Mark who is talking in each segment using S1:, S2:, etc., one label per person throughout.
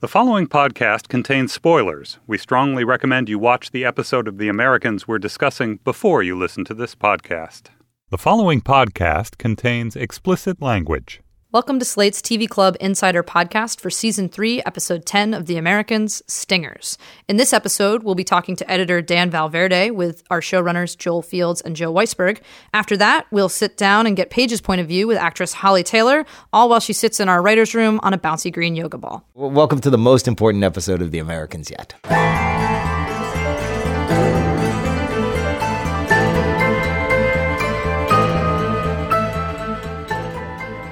S1: The following podcast contains spoilers. We strongly recommend you watch the episode of The Americans we're discussing before you listen to this podcast. The following podcast contains explicit language.
S2: Welcome to Slate's TV Club Insider Podcast for Season 3, Episode 10 of The Americans Stingers. In this episode, we'll be talking to editor Dan Valverde with our showrunners Joel Fields and Joe Weisberg. After that, we'll sit down and get Paige's point of view with actress Holly Taylor, all while she sits in our writer's room on a bouncy green yoga ball.
S3: Welcome to the most important episode of The Americans yet.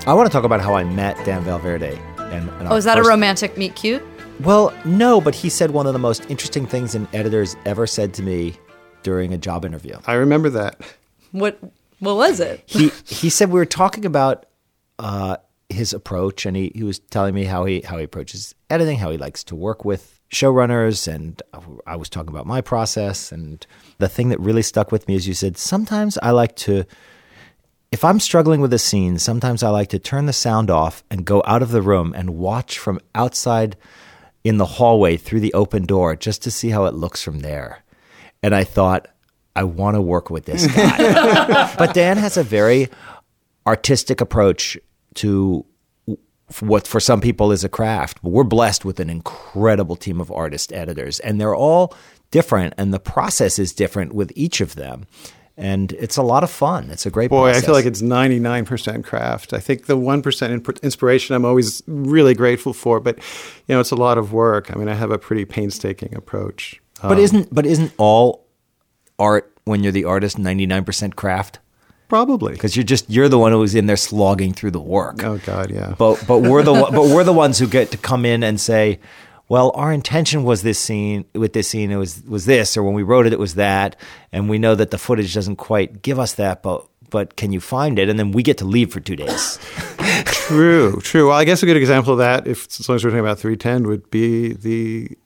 S3: I want to talk about how I met Dan Valverde. And, and
S2: Oh, is that a romantic meet cute?
S3: Well, no, but he said one of the most interesting things an editor's ever said to me during a job interview.
S4: I remember that.
S2: What what was it?
S3: He he said we were talking about uh, his approach, and he, he was telling me how he how he approaches editing, how he likes to work with showrunners, and I was talking about my process. And the thing that really stuck with me is you said sometimes I like to if I'm struggling with a scene, sometimes I like to turn the sound off and go out of the room and watch from outside in the hallway through the open door just to see how it looks from there. And I thought, I want to work with this guy. but Dan has a very artistic approach to what for some people is a craft. We're blessed with an incredible team of artist editors, and they're all different, and the process is different with each of them and it's a lot of fun. It's a great
S4: boy.
S3: Process.
S4: I feel like it's ninety nine percent craft. I think the one percent inspiration I'm always really grateful for, but you know, it's a lot of work. I mean, I have a pretty painstaking approach.
S3: But um, isn't but isn't all art when you're the artist ninety nine percent craft?
S4: Probably
S3: because you're just you're the one who's in there slogging through the work.
S4: Oh God, yeah.
S3: But but we're the but we're the ones who get to come in and say, well, our intention was this scene with this scene it was was this, or when we wrote it, it was that, and we know that the footage doesn't quite give us that, but but can you find it? And then we get to leave for two days.
S4: true, true. Well, I guess a good example of that, if as long as we're talking about three ten, would be the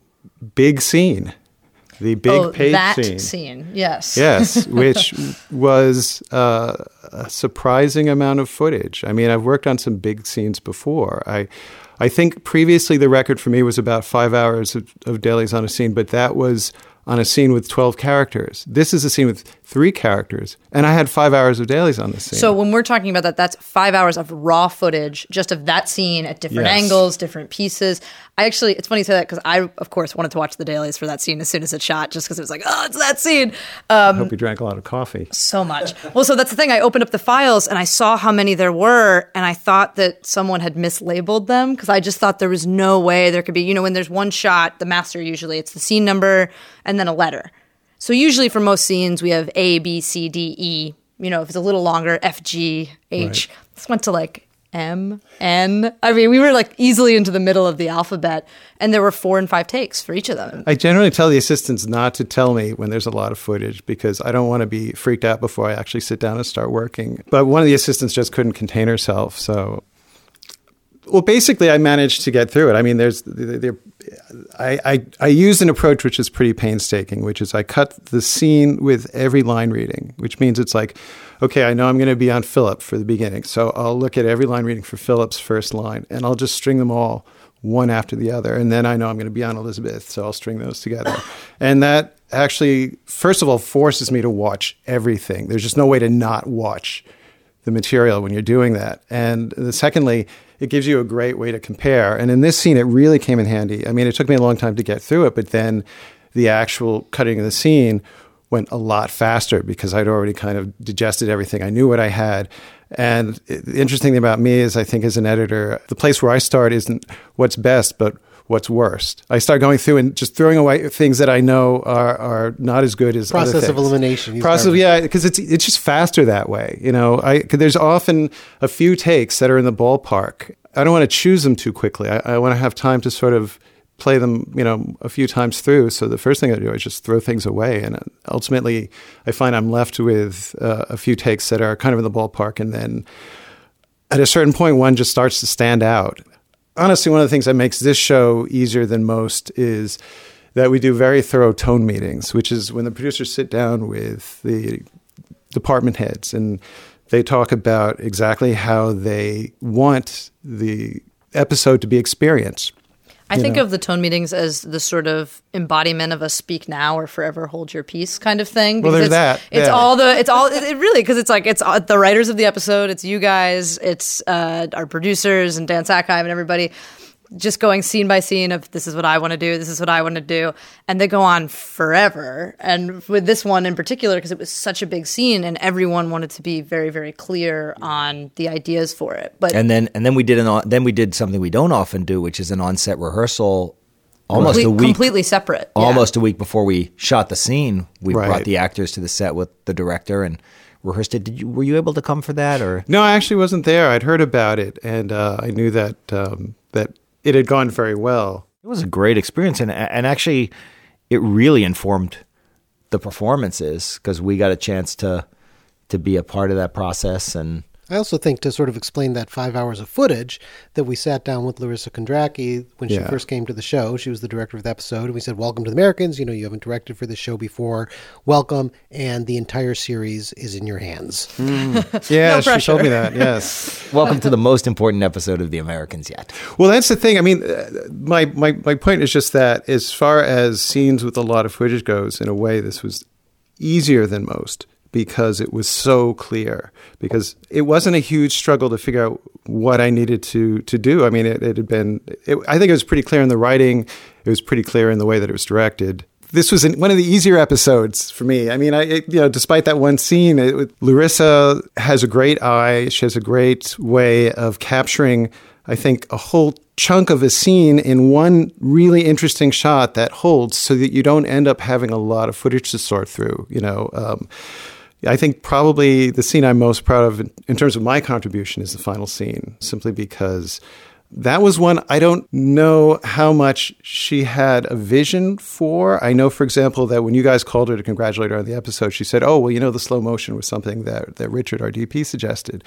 S4: big scene. The big
S2: oh,
S4: Paige
S2: that
S4: scene.
S2: scene, yes,
S4: yes, which was uh, a surprising amount of footage. I mean, I've worked on some big scenes before. I I think previously the record for me was about five hours of, of dailies on a scene, but that was on a scene with 12 characters. This is a scene with three characters, and I had five hours of dailies on the scene.
S2: So when we're talking about that, that's five hours of raw footage just of that scene at different
S4: Yes.
S2: angles, different pieces. I actually, it's funny you say that because I, of course, wanted to watch the dailies for that scene as soon as it shot, just because it was like, oh, it's that scene.
S4: I um, hope you drank a lot of coffee.
S2: So much. Well, so that's the thing. I opened up the files and I saw how many there were, and I thought that someone had mislabeled them because I just thought there was no way there could be, you know, when there's one shot, the master usually it's the scene number and then a letter. So usually for most scenes, we have A, B, C, D, E. You know, if it's a little longer, F, G, H. This went to like M, N. I mean, we were like easily into the middle of the alphabet, and there were four and five takes for each of them.
S4: I generally tell the assistants not to tell me when there's a lot of footage because I don't want to be freaked out before I actually sit down and start working. But one of the assistants just couldn't contain herself, so well, basically, I managed to get through it. I mean, there's, there, I, I, I used an approach which is pretty painstaking, which is I cut the scene with every line reading, which means it's like, okay, I know I'm going to be on Philip for the beginning, so I'll look at every line reading for Philip's first line, and I'll just string them all one after the other, and then I know I'm going to be on Elizabeth, so I'll string those together, and that actually, first of all, forces me to watch everything. There's just no way to not watch the material when you're doing that. And secondly, it gives you a great way to compare. And in this scene, it really came in handy. I mean, it took me a long time to get through it, but then the actual cutting of the scene went a lot faster because I'd already kind of digested everything. I knew what I had. And the interesting thing about me is, I think as an editor, the place where I start isn't what's best, but what's worst. I start going through and just throwing away things that I know are, are not as good as other
S5: Process of elimination.
S4: Process, yeah, because it's it's just faster that way. You know, I there's often a few takes that are in the ballpark. I don't want to choose them too quickly. I, I want to have time to sort of play them, you know, a few times through. So the first thing I do is just throw things away, and ultimately, I find I'm left with uh, a few takes that are kind of in the ballpark, and then at a certain point, one just starts to stand out. Honestly, one of the things that makes this show easier than most is that we do very thorough tone meetings, which is when the producers sit down with the department heads and they talk about exactly how they want the episode to be experienced.
S2: I think
S4: know?
S2: of the tone meetings as the sort of embodiment of a speak now or forever hold your peace kind of thing.
S4: Well,
S2: because
S4: there's
S2: it's,
S4: that,
S2: It's
S4: yeah.
S2: all the, it's all, it, it really, because it's like, it's uh, the writers of the episode, it's you guys, it's uh, our producers and Dan Sackheim and everybody just going scene by scene of this is what I want to do, this is what I want to do. And they go on forever. And with this one in particular, because it was such a big scene and everyone wanted to be very, very clear on the ideas for it. But
S3: And then and then we did an on, then we did something we don't often do, which is an on-set rehearsal almost
S2: complete-
S3: a week
S2: completely separate. Yeah.
S3: almost a week before we shot the scene. We
S4: Right.
S3: brought the actors to the set with the director and rehearsed it. Did you were you able to come for that or
S4: No, I actually wasn't there. I'd heard about it, and uh, I knew that um, that it had gone very well.
S3: It was a great experience, and and actually, it really informed the performances because we got a chance to to be a part of that process. And
S5: I also think to sort of explain that five hours of footage that we sat down with Larissa Kondracki when she
S4: Yeah.
S5: first came to the show. She was the director of the episode, and we said, "Welcome to the Americans. You know, you haven't directed for this show before. Welcome, and the entire series is in your hands."
S4: Yeah, she
S2: pressure.
S4: told me that. Yes.
S3: welcome to the most important episode of The Americans yet.
S4: Well, that's the thing. I mean, uh, my, my, my point is just that as far as scenes with a lot of footage goes, in a way, this was easier than most because it was so clear. Because it wasn't a huge struggle to figure out what I needed to to do. I mean, it, it had been. It, I think it was pretty clear in the writing. It was pretty clear in the way that it was directed. This was an, one of the easier episodes for me. I mean, I it, you know, despite that one scene, Larissa has a great eye. She has a great way of capturing I think, a whole chunk of a scene in one really interesting shot that holds so that you don't end up having a lot of footage to sort through. You know, um, I think probably the scene I'm most proud of in, terms of my contribution is the final scene, simply because that was one I don't know how much she had a vision for. I know, for example, that when you guys called her to congratulate her on the episode, she said, "Oh, well, you know, the slow motion was something that that Richard, our DP, suggested,"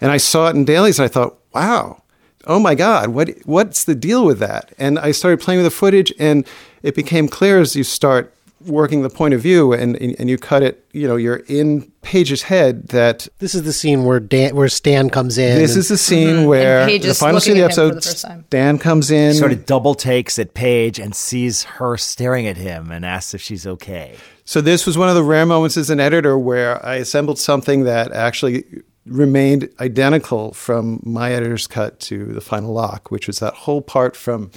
S4: and I saw it in dailies, and I thought, "Wow." Oh my God! What what's the deal with that? And I started playing with the footage, and it became clear as you start working the point of view, and and you cut it. You know, you're in Paige's head that
S5: This is the scene where Dan, where Stan comes in.
S4: this
S5: and-
S4: is the mm-hmm. scene where
S2: Paige
S4: the final scene of the
S2: looking at him for
S4: episode,
S2: the first.
S4: Dan comes in.
S3: Sort of double takes at Paige and sees her staring at him and asks if she's okay.
S4: So this was one of the rare moments as an editor where I assembled something that actually remained identical from my editor's cut to the final lock, which was that whole part from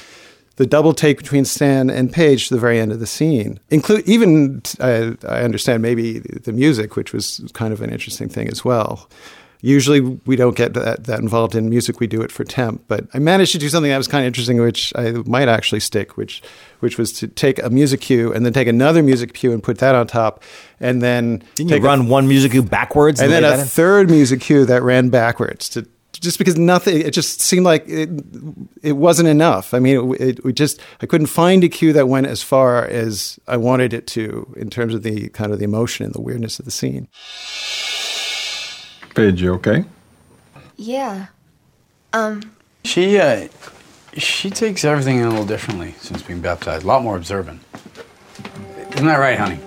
S4: the double take between Stan and Paige to the very end of the scene. Include even I, I understand maybe the music, which was kind of an interesting thing as well. Usually we don't get that, that involved in music. We do it for temp, but I managed to do something that was kind of interesting, which I might actually stick, which which was to take a music cue and then take another music cue and put that on top, and then
S3: Didn't you
S4: take a-
S3: run one music cue backwards
S4: and
S3: lay
S4: then a third music cue that ran backwards to just because nothing it just seemed like it, it wasn't enough i mean it, it, we just i couldn't find a cue that went as far as i wanted it to in terms of the kind of the emotion and the weirdness of the scene
S6: Paige, you okay?
S7: Yeah.
S8: She uh, she takes everything a little differently since being baptized. A lot more observant. Isn't that right, honey?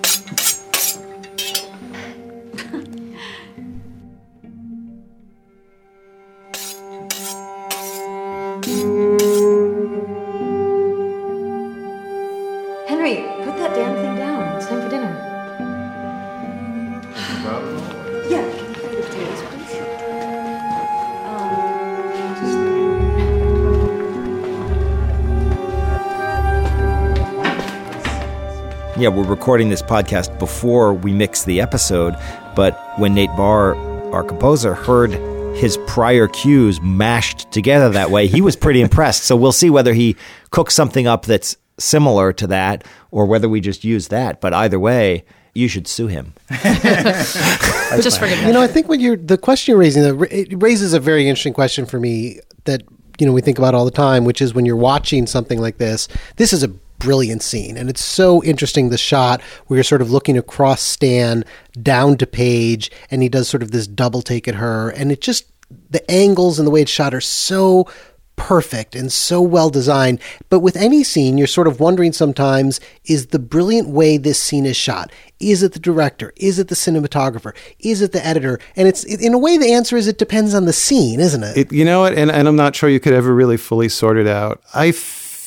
S7: Yeah,
S3: we're recording this podcast before we mix the episode, but when Nate Barr, our composer, heard his prior cues mashed together that way, he was pretty impressed. So we'll see whether he cooks something up that's similar to that or whether we just use that. But either way, you should sue him.
S2: Just for good
S5: You know, I think what you're the question you're raising that it raises a very interesting question for me that you know we think about all the time, which is when you're watching something like this. This is a brilliant scene, and it's so interesting. The shot where you're sort of looking across Stan down to Paige, and he does sort of this double take at her, and it just the angles and the way it's shot are so perfect and so well designed. But with any scene, you're sort of wondering sometimes is the brilliant way this scene is shot? Is it the director? Is it the cinematographer? Is it the editor? And it's in a way the answer is it depends on the scene, isn't it?
S4: it, you know what and, and i'm not sure you could ever really fully sort it out i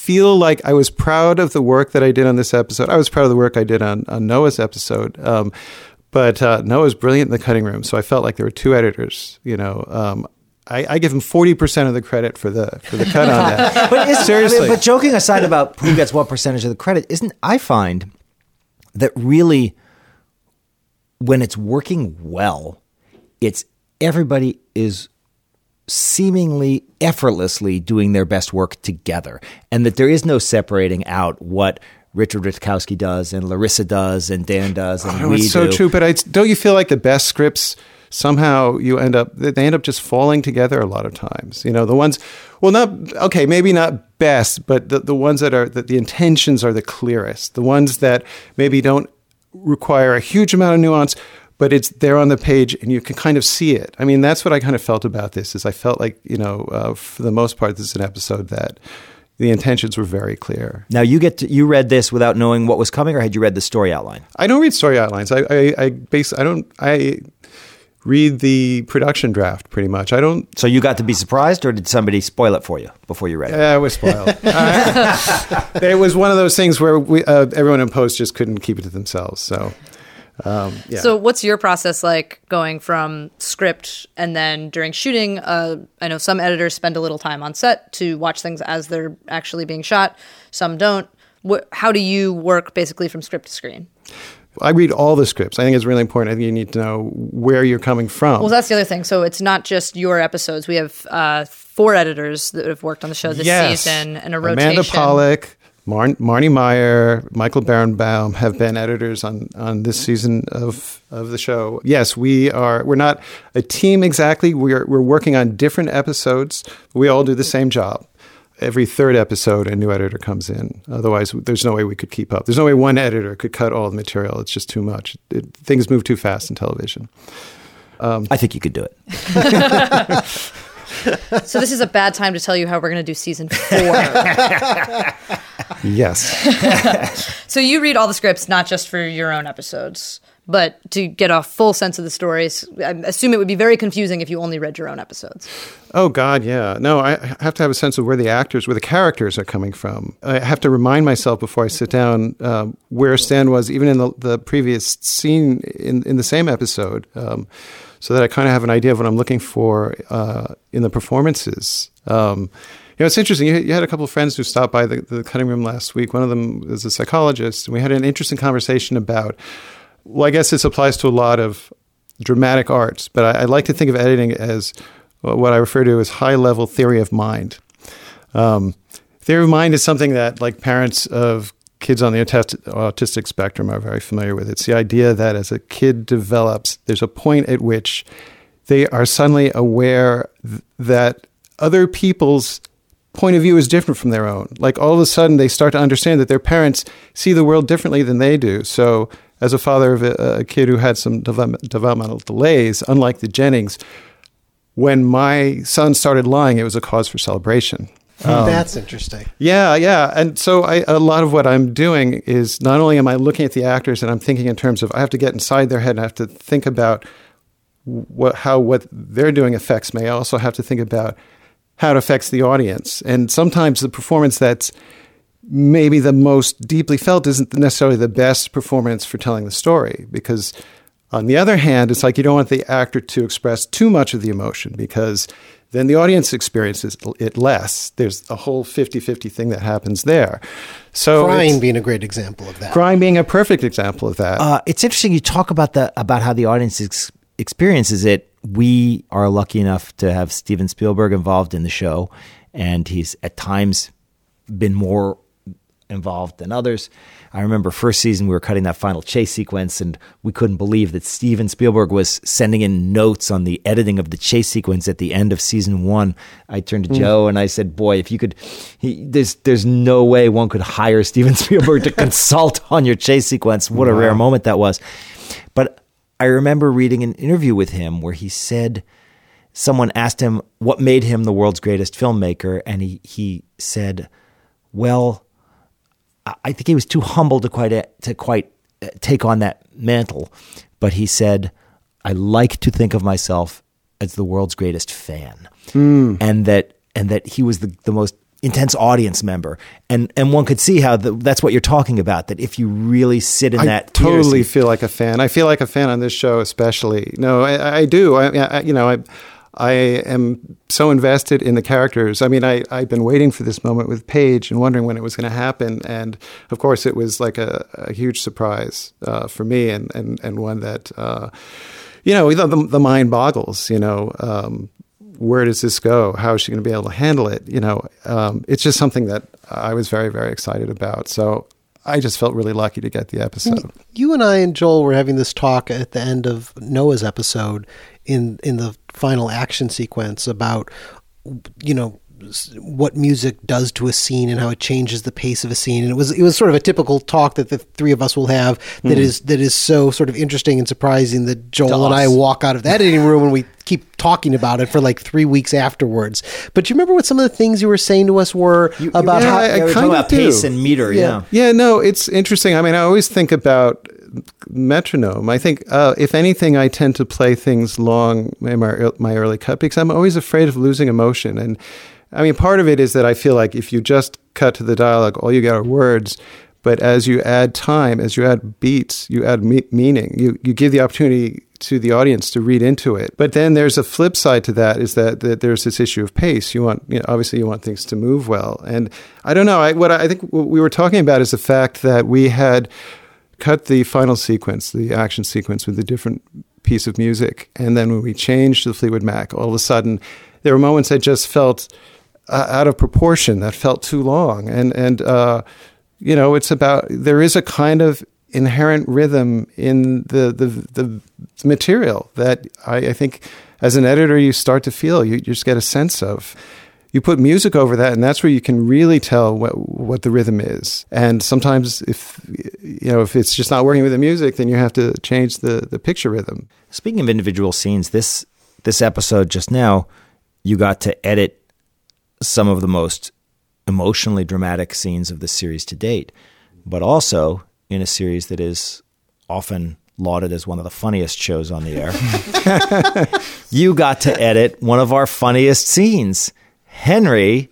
S4: feel like I was proud of the work that I did on this episode. I was proud of the work I did on, on Noah's episode. Um, but uh, Noah's brilliant in the cutting room, so I felt like there were two editors. You know, um, I, I, give him forty percent of the credit for the for the cut on that.
S3: but
S4: seriously,
S3: I mean, but joking aside about who gets what percentage of the credit, isn't I find that really when it's working well, it's everybody is seemingly effortlessly doing their best work together, and that there is no separating out what Richard Rutkowski does and Larissa does and Dan does and
S4: oh,
S3: we
S4: it's so
S3: do.
S4: true. But I, don't you feel like the best scripts somehow you end up they end up just falling together a lot of times. You know, the ones well not okay, maybe not best, but the, the ones that are that the intentions are the clearest. The ones that maybe don't require a huge amount of nuance, but it's there on the page and you can kind of see it. I mean, that's what I kind of felt about this. Is I felt like you know, uh, for the most part, this is an episode that the intentions were very clear.
S3: Now you get to, you read this without knowing what was coming, or had you read the story outline?
S4: I don't read story outlines. I I, I base I don't I read the production draft pretty much. I don't.
S3: So you got to be surprised, or did somebody spoil it for you before you read it?
S4: Yeah, I was spoiled. uh, it was one of those things where we, uh, everyone in post just couldn't keep it to themselves. So. Um, yeah.
S2: So, what's your process like going from script and then during shooting? Uh, I know some editors spend a little time on set to watch things as they're actually being shot. Some don't. How do you work basically from script to screen?
S4: I read all the scripts. I think it's really important. I think you need to know where you're coming from.
S2: Well, that's the other thing. So it's not just your episodes. We have uh, four editors that have worked on the show this
S4: yes.
S2: season and a rotation.
S4: Amanda Pollock, Mar- Marnie Meyer, Michael Berenbaum have been editors on, on this season of, of the show. Yes, we are. We're not a team exactly. We're we're working on different episodes. We all do the same job every third episode a new editor comes in. Otherwise, there's no way we could keep up. There's no way one editor could cut all the material. It's just too much. It, things move too fast in television.
S3: Um, I think you could do it.
S2: so this is a bad time to tell you how we're going to do season four.
S4: yes.
S2: so you read all the scripts, not just for your own episodes but to get a full sense of the stories, I assume it would be very confusing if you only read your own episodes.
S4: Oh God, yeah. No, I have to have a sense of where the actors, where the characters are coming from. I have to remind myself before I sit down um, where Stan was, even in the, the previous scene in in the same episode, um, so that I kind of have an idea of what I'm looking for uh, in the performances. Um, know, it's interesting. You, you, had a couple of friends who stopped by the, the cutting room last week. One of them is a psychologist, and we had an interesting conversation about well, I guess this applies to a lot of dramatic arts, but I, I like to think of editing as what I refer to as high level theory of mind. Um, theory of mind is something that, like parents of kids on the autistic spectrum are very familiar with. It's the idea that as a kid develops, there's a point at which they are suddenly aware th- that other people's point of view is different from their own. Like all of a sudden, they start to understand that their parents see the world differently than they do. So as a father of a, a kid who had some developmental delays, unlike the Jennings, when my son started lying, it was a cause for celebration.
S5: Um, That's interesting.
S4: Yeah, yeah. And so I, a lot of what I'm doing is not only am I looking at the actors and I'm thinking in terms of I have to get inside their head and I have to think about what, how what they're doing affects me. I also have to think about how it affects the audience. And sometimes the performance that's maybe the most deeply felt isn't necessarily the best performance for telling the story because on the other hand it's like you don't want the actor to express too much of the emotion because then the audience experiences it less. There's a whole 50-50 thing that happens there. So
S5: crying being a great example of that.
S4: Crying being a perfect example of that.
S3: Uh, it's interesting you talk about the about how the audience ex- experiences it we are lucky enough to have steven spielberg involved in the show and he's at times been more involved than others. I remember first season we were cutting that final chase sequence and we couldn't believe that Steven Spielberg was sending in notes on the editing of the chase sequence at the end of season 1. I turned to mm. Joe and I said, "Boy, if you could he, there's there's no way one could hire Steven Spielberg to consult on your chase sequence. What wow. a rare moment that was." But I remember reading an interview with him where he said someone asked him what made him the world's greatest filmmaker and he he said, "Well, I think he was too humble to quite to quite uh, take on that mantle, but he said, "I like to think of myself as the world's greatest fan,"
S4: mm.
S3: and that and that he was the, the most intense audience member, and and one could see how the, that's what you're talking about. That if you really sit in
S4: I
S3: that
S4: totally
S3: seat-
S4: feel like a fan. I feel like a fan on this show, especially. No, I, I do. I, I, you know, I, I am so invested in the characters. I mean, I, I've been waiting for this moment with Paige and wondering when it was going to happen. And of course, it was like a, a huge surprise uh, for me, and and and one that, uh, you know, the, the mind boggles. You know. Um, where does this go? How is she going to be able to handle it? You know, um, it's just something that I was very, very excited about. So I just felt really lucky to get the episode.
S5: You and I and Joel were having this talk at the end of Noah's episode in in the final action sequence about you know what music does to a scene and how it changes the pace of a scene and it was it was sort of a typical talk that the three of us will have that is that is so sort of interesting and surprising that Joel and I walk out of that editing room and we keep talking about it for like 3 weeks afterwards but do you remember what some of the things you were saying to us were about
S4: yeah,
S5: how
S4: I-
S3: Yeah, we're
S4: kind of
S3: pace
S4: do.
S3: and meter.
S5: Yeah.
S3: Yeah.
S4: Yeah, no, it's interesting. I mean, I always think about metronome. I think, uh, if anything, I tend to play things long in my, my early cut because I'm always afraid of losing emotion. And I mean, part of it is that I feel like if you just cut to the dialogue, all you get are words. But as you add time, as you add beats, you add me- meaning. You you give the opportunity to the audience to read into it. But then there's a flip side to that is that, that there's this issue of pace. You want, you know, obviously you want things to move well. And I don't know. I, what I think what we were talking about is the fact that we had cut the final sequence, the action sequence with a different piece of music. And then when we changed to the Fleetwood Mac, all of a sudden there were moments that just felt uh, out of proportion, that felt too long. And, and, uh, you know, it's about, there is a kind of inherent rhythm in the, the, the material that I, I think as an editor you start to feel, you, you just get a sense of. You put music over that, and that's where you can really tell what, what the rhythm is. And sometimes, if you know, if it's just not working with the music, then you have to change the, the picture rhythm.
S3: Speaking of individual scenes, this this episode just now, you got to edit some of the most emotionally dramatic scenes of the series to date, but also in a series that is often lauded as one of the funniest shows on the air. you got to edit one of our funniest scenes, Henry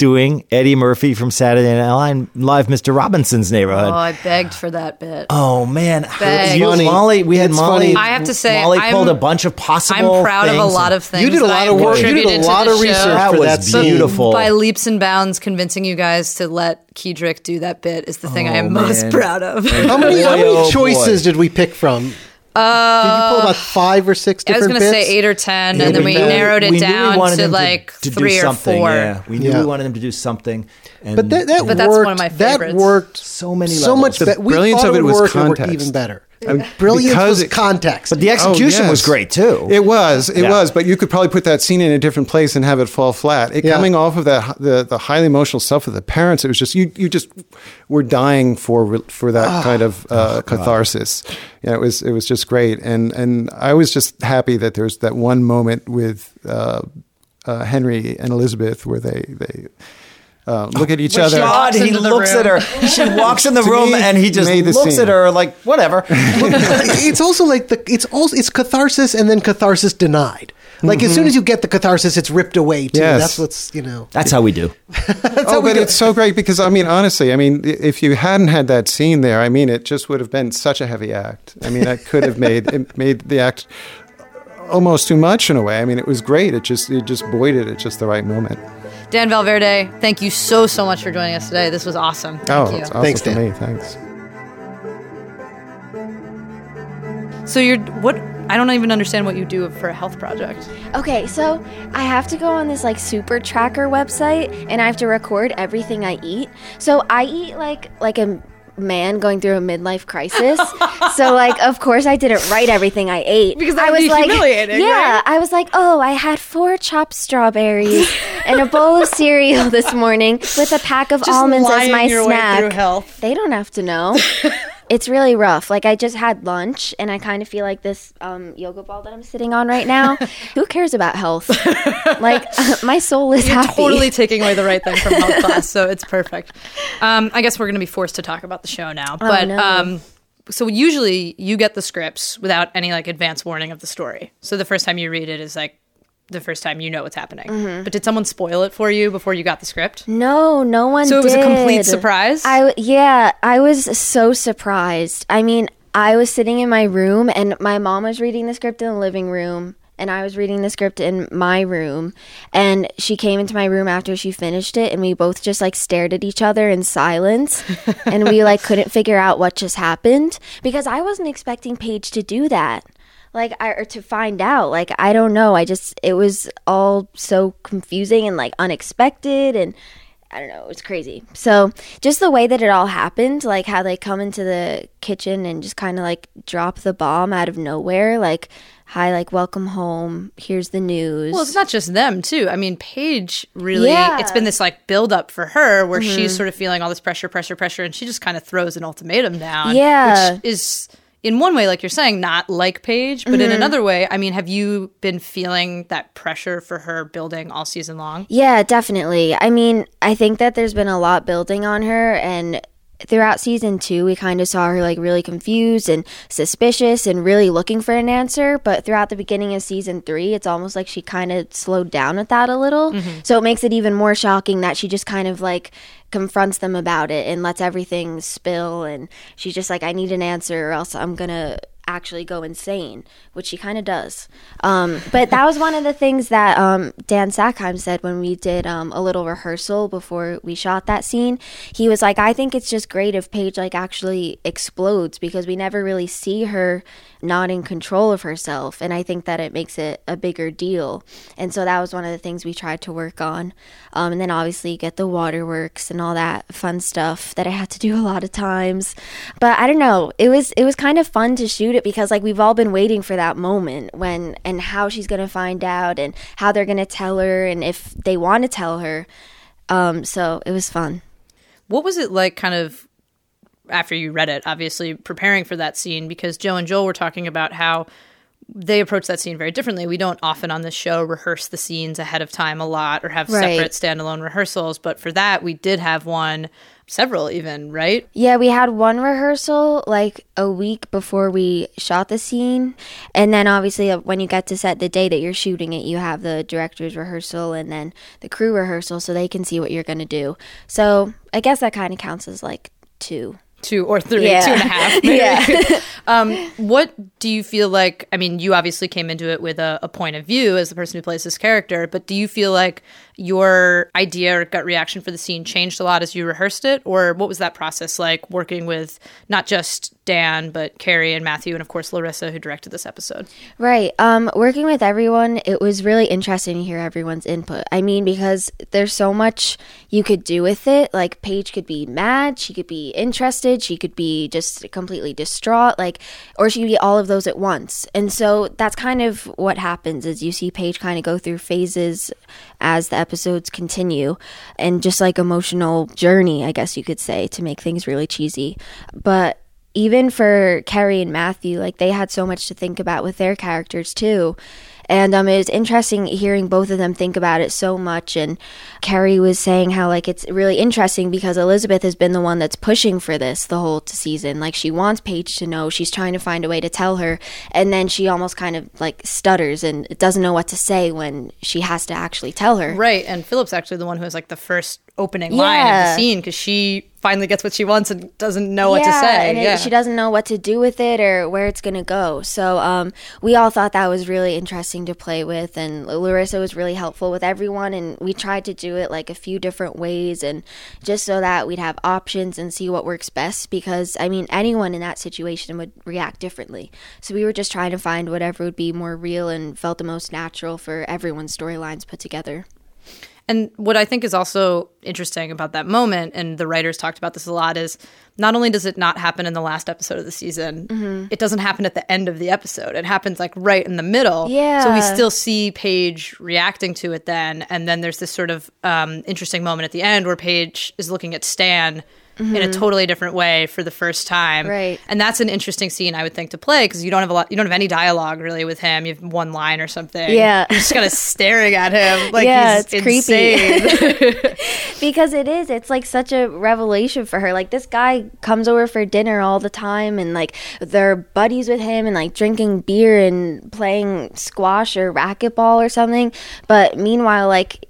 S3: doing Eddie Murphy from Saturday Night Live, Mr. Robinson's Neighborhood.
S2: Oh, I begged for that bit.
S3: Oh man,
S2: Beg.
S3: You- Molly, we had
S5: It's
S3: Molly.
S5: funny.
S2: I have to say,
S3: Molly
S2: I'm-
S3: pulled a bunch of possible.
S2: I'm proud of a lot of things.
S5: You did a lot of work. You did a lot of research
S3: That was
S5: that
S3: beautiful.
S2: By leaps and bounds, convincing you guys to let Keidrich do that bit is the thing I
S3: Oh,
S2: am most proud of.
S5: How many, how
S3: Boy,
S5: many
S3: oh, boy.
S5: choices did we pick from? Uh, did you pull about five or six
S2: I was going to say eight or ten,
S3: Yeah,
S2: and then we
S3: knew-
S2: narrowed it
S3: we knew we
S2: down
S3: wanted
S2: to like
S3: to do
S2: three or
S3: something,
S2: four.
S3: Yeah, we knew
S5: Yeah.
S3: we wanted him to do something. And
S5: But that, that
S2: But that's
S5: worked.
S2: one of my
S5: That worked
S3: So many
S5: times.
S3: so
S5: much
S3: The
S5: better.
S4: Brilliance
S5: thought
S4: of it
S5: would
S4: was
S5: work, and worked
S4: context.
S5: even better.
S4: I mean,
S5: Brilliance
S4: because
S5: was
S4: it-
S5: context.
S3: but the execution
S4: Oh,
S3: was great too.
S4: It was, it
S3: Yeah.
S4: was, but you could probably put that scene in a different place and have it fall flat. It
S5: Yeah.
S4: coming off of that the the highly emotional stuff with the parents, it was just you you just were dying for for that
S5: Ah.
S4: kind of
S5: Oh,
S4: uh, catharsis. Yeah, it was it was just great, and and I was just happy that there's that one moment with uh, uh, Henry and Elizabeth where they they. Uh, look at each
S2: When
S4: other.
S3: God, he looks
S2: room.
S3: at her. She walks in the room
S4: me,
S3: and he just looks
S4: scene.
S3: at her like whatever.
S5: it's also like the it's also it's catharsis and then catharsis denied. Like as soon as you get the catharsis, it's ripped away too.
S4: Yes.
S5: That's what's you know.
S3: That's how we do.
S4: oh, but it's so great because I mean, honestly, I mean, if you hadn't had that scene there, I mean, it just would have been such a heavy act. I mean, that could have made it made the act almost too much in a way. I mean, it was great. It just it just buoyed it at just the right moment.
S2: Dan Valverde, thank you so so much for joining us today. This was awesome. Thank
S4: oh,
S2: you.
S4: awesome
S5: Thanks,
S4: for
S5: Dan.
S4: me. Thanks.
S2: So you're what? I don't even understand what you do for a health project.
S6: Okay, so I have to go on this like super tracker website and I have to record everything I eat. So I eat like like a man going through a midlife crisis. so like of course I didn't write everything I ate.
S2: Because
S6: I was
S2: be
S6: like
S2: humiliating,
S6: Yeah,
S2: right?
S6: I was like, "Oh, I had four chopped strawberries and a bowl of cereal this morning with a pack of almonds as my snack." They don't have to know. it's really rough. Like I just had lunch and I kind of feel like this um, yoga ball that I'm sitting on right now. Who cares about health? like my soul is
S2: You're
S6: happy.
S2: totally taking away the right thing from health class, so it's perfect. Um, I guess we're going to be forced to talk about the show now. But
S6: no.
S2: um, so usually you get the scripts without any like advance warning of the story. So the first time you read it is like the first time, you know what's happening. Mm-hmm. But did someone spoil it for you before you got the script?
S6: No, no one.
S2: So it was a complete surprise?
S6: I yeah, I was so surprised. I mean, I was sitting in my room and my mom was reading the script in the living room and I was reading the script in my room and she came into my room after she finished it and we both just like stared at each other in silence and we like couldn't figure out what just happened because I wasn't expecting Paige to do that. Like I or to find out. Like I don't know. I just it was all so confusing and like unexpected and I don't know, it was crazy. So just the way that it all happened, like how they come into the kitchen and just kind of like drop the bomb out of nowhere, like hi, like welcome home. Here's the news.
S2: Well, it's not just them too. I mean, Paige really.
S6: Yeah. Mm-hmm.
S2: It's been this like build up for her, where she's sort of feeling all this pressure, pressure, pressure, and she just kind of throws an ultimatum down.
S6: Yeah.
S2: which is in one way, like you're saying, not like Paige, but
S6: Mm-hmm.
S2: in another way, I mean, have you been feeling that pressure for her building all season long?
S6: Yeah, definitely. I mean, I think that there's been a lot building on her and throughout season 2 we kind of saw her like really confused and suspicious and really looking for an answer, but throughout the beginning of season 3 it's almost like she kind of slowed down with that a little. Mm-hmm. So it makes it even more shocking that she just kind of like confronts them about it and lets everything spill and she's just like I need an answer or else I'm going to actually go insane, which she kind of does. Um, but that was one of the things that um, Dan Sackheim said when we did um, a little rehearsal before we shot that scene. He was like, "I think it's just great if Paige like actually explodes because we never really see her not in control of herself, and I think that it makes it a bigger deal." And so that was one of the things we tried to work on. Um, and then obviously get the waterworks and all that fun stuff that I had to do a lot of times. But I don't know, it was it was kind of fun to shoot it because like we've all been waiting for that moment when and how she's gonna find out and how they're gonna tell her and if they want to tell her. Um, so it was fun.
S2: What was it like, kind of after you read it? Obviously, preparing for that scene because Joe and Joel were talking about how they approach that scene very differently. We don't often on this show rehearse the scenes ahead of time a lot or have
S6: Right.
S2: separate standalone rehearsals, but for that we did have one, several even, right?
S6: Yeah, we had one rehearsal like a week before we shot the scene. And then obviously, uh, when you get to set the day that you're shooting it, you have the director's rehearsal and then the crew rehearsal so they can see what you're going to do. So I guess that kind of counts as like two.
S2: Two or three,
S6: Yeah.
S2: two and a half. maybe.
S6: Yeah.
S2: um, what do you feel like? I mean, you obviously came into it with a, a point of view as the person who plays this character, but do you feel like your idea or gut reaction for the scene changed a lot as you rehearsed it? Or what was that process like working with not just Dan, but Keri and Matthew, and of course, Larissa, who directed this episode?
S6: Right. Um, working with everyone, it was really interesting to hear everyone's input. I mean, because there's so much you could do with it. Like Paige could be mad, she could be interested, she could be just completely distraught, like, or she could be all of those at once. And so that's kind of what happens is you see Paige kind of go through phases as the episodes continue, and just like emotional journey, I guess you could say, to make things really cheesy. But even for Keri and Matthew, like they had so much to think about with their characters too. And um, it was interesting hearing both of them think about it so much. And Keri was saying how like it's really interesting because Elizabeth has been the one that's pushing for this the whole season. Like she wants Paige to know. She's trying to find a way to tell her, and then she almost kind of like stutters and doesn't know what to say when she has to actually tell her.
S2: Right. And Philip's actually the one who has like the first opening line of the scene because she finally gets what she wants and doesn't know what to
S6: Yeah,
S2: say.
S6: And it- she doesn't know what to do with it or where it's going to go. So um, we all thought that was really interesting to play with. And Larissa was really helpful with everyone. And we tried to do it like a few different ways and just so that we'd have options and see what works best. Because, I mean, anyone in that situation would react differently. So we were just trying to find whatever would be more real and felt the most natural for everyone's storylines put together.
S2: And what I think is also interesting about that moment, and the writers talked about this a lot, is not only does it not happen in the last episode of the season,
S6: Mm-hmm.
S2: it doesn't happen at the end of the episode. It happens like right in the middle.
S6: Yeah.
S2: So we still see Paige reacting to it then. And then there's this sort of um, interesting moment at the end where Paige is looking at Stan in a mm-hmm. totally different way for the first time.
S6: Right.
S2: And that's an interesting scene I would think to play because you don't have a lot you don't have any dialogue really with him. You have one line or something.
S6: Yeah.
S2: You're just kind of staring at him like
S6: Yeah,
S2: he's
S6: it's creepy.
S2: insane.
S6: because it is it's like such a revelation for her like this guy comes over for dinner all the time and like they're buddies with him and like drinking beer and playing squash or racquetball or something but meanwhile like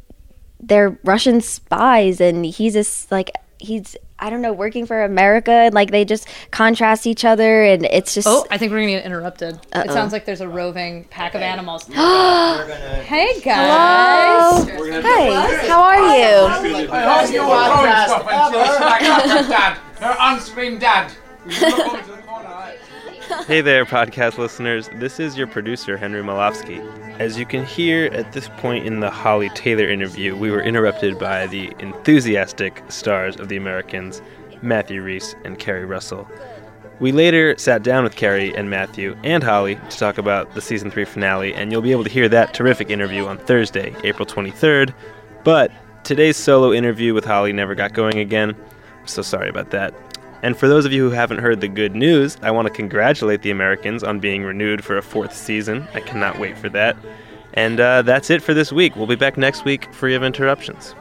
S6: they're russian spies and he's just like he's i don't know working for america and like they just contrast each other and it's just
S2: Oh, I think we're gonna get interrupted. It sounds like there's a roving pack of animals. hey guys.
S6: hi how are you?
S9: I hope you were throwing stuff and just like dad,
S10: Hey there, podcast listeners. This is your producer, Henry Malofsky. As you can hear at this point in the Holly Taylor interview, we were interrupted by the enthusiastic stars of The Americans, Matthew Rhys and Keri Russell. We later sat down with Keri and Matthew and Holly to talk about the season 3 finale, and you'll be able to hear that terrific interview on Thursday, April 23rd. But today's solo interview with Holly never got going again. I'm so sorry about that. And for those of you who haven't heard the good news, I want to congratulate the Americans on being renewed for a fourth season. I cannot wait for that. And uh, that's it for this week. We'll be back next week free of interruptions.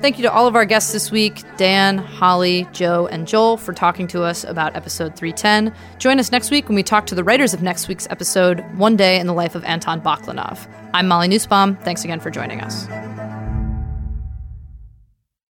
S2: Thank you to all of our guests this week Dan, Holly, Joe, and Joel for talking to us about episode 310. Join us next week when we talk to the writers of next week's episode, One Day in the Life of Anton Baklanov. I'm Molly Nussbaum. Thanks again for joining us.